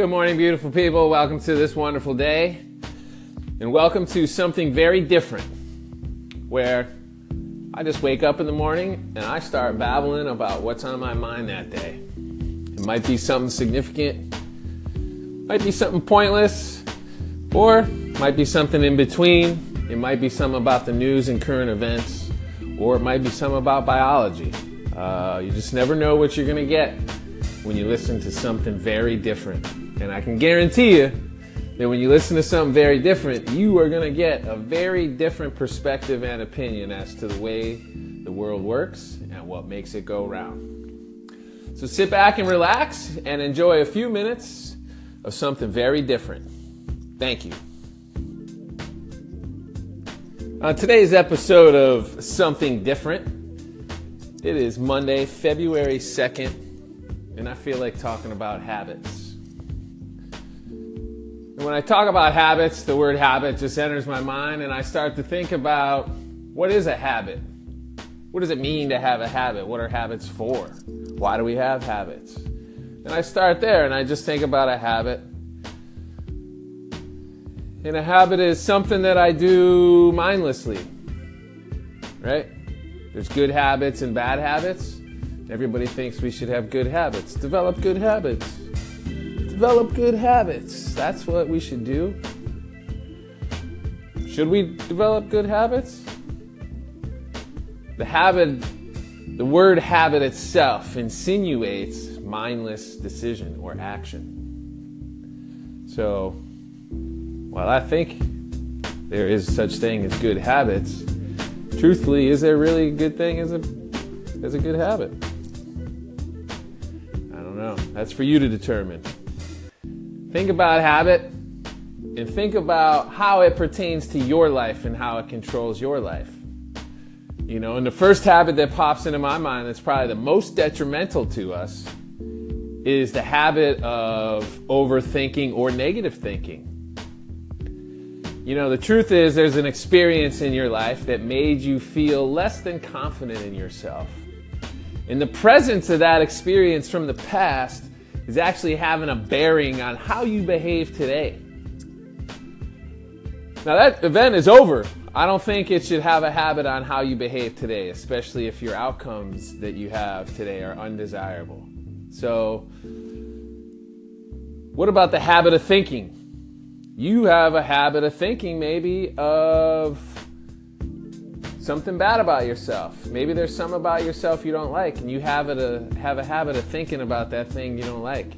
Good morning, beautiful people. Welcome to this wonderful day. And welcome to something very different where I just wake up in the morning and I start babbling about what's on my mind that day. It might be something significant, might be something pointless, or might be something in between. It might be something about the news and current events, or it might be something about biology. Uh, you just never know what you're going to get when you listen to something very different. And I can guarantee you that when you listen to something very different, you are going to get a very different perspective and opinion as to the way the world works and what makes it go round. So sit back and relax and enjoy a few minutes of something very different. Thank you. On today's episode of Something Different, it is Monday, February 2nd, and I feel like talking about habits. When I talk about habits, the word habit just enters my mind, and I start to think about what is a habit? What does it mean to have a habit? What are habits for? Why do we have habits? And I start there and I just think about a habit. And a habit is something that I do mindlessly, right? There's good habits and bad habits. Everybody thinks we should have good habits. Develop good habits. Develop good habits. That's what we should do. Should we develop good habits? The habit, the word habit itself insinuates mindless decision or action. So, while I think there is such thing as good habits, truthfully, is there really a good thing as a as a good habit? I don't know. That's for you to determine. Think about habit and think about how it pertains to your life and how it controls your life. You know, and the first habit that pops into my mind that's probably the most detrimental to us is the habit of overthinking or negative thinking. You know, the truth is there's an experience in your life that made you feel less than confident in yourself. And the presence of that experience from the past is actually having a bearing on how you behave today. Now, that event is over. I don't think it should have a habit on how you behave today, especially if your outcomes that you have today are undesirable. So, what about the habit of thinking? You have a habit of thinking, maybe, of something bad about yourself. Maybe there's some about yourself you don't like, and you have a have a habit of thinking about that thing you don't like.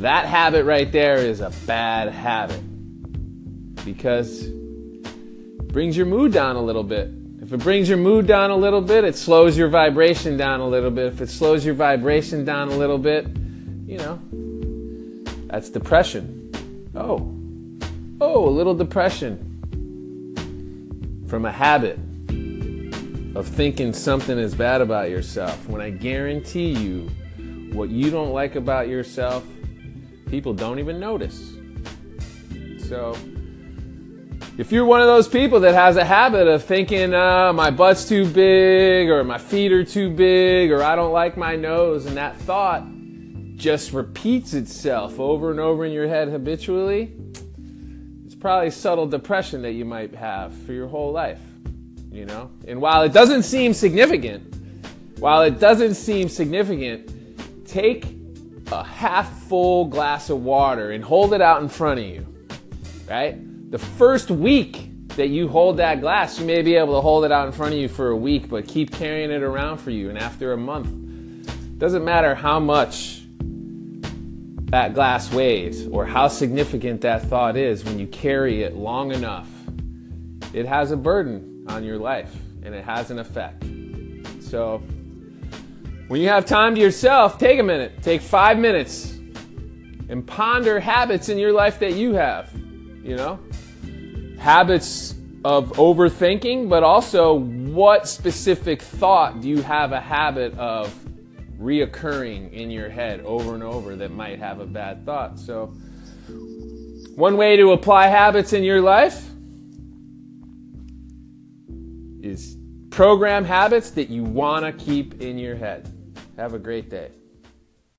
That habit right there is a bad habit because it brings your mood down a little bit. If it brings your mood down a little bit, it slows your vibration down a little bit. If it slows your vibration down a little bit, you know, that's depression. Oh, oh, a little depression from a habit of thinking something is bad about yourself when I guarantee you what you don't like about yourself, people don't even notice. So, if you're one of those people that has a habit of thinking uh, my butt's too big or my feet are too big or I don't like my nose, and that thought just repeats itself over and over in your head habitually, it's probably subtle depression that you might have for your whole life you know? And while it doesn't seem significant, while it doesn't seem significant, take a half full glass of water and hold it out in front of you, right? The first week that you hold that glass, you may be able to hold it out in front of you for a week, but keep carrying it around for you. And after a month, doesn't matter how much that glass weighs or how significant that thought is when you carry it long enough, it has a burden on your life and it has an effect. So, when you have time to yourself, take a minute, take five minutes, and ponder habits in your life that you have. You know, habits of overthinking, but also what specific thought do you have a habit of reoccurring in your head over and over that might have a bad thought? So, one way to apply habits in your life is program habits that you want to keep in your head. Have a great day.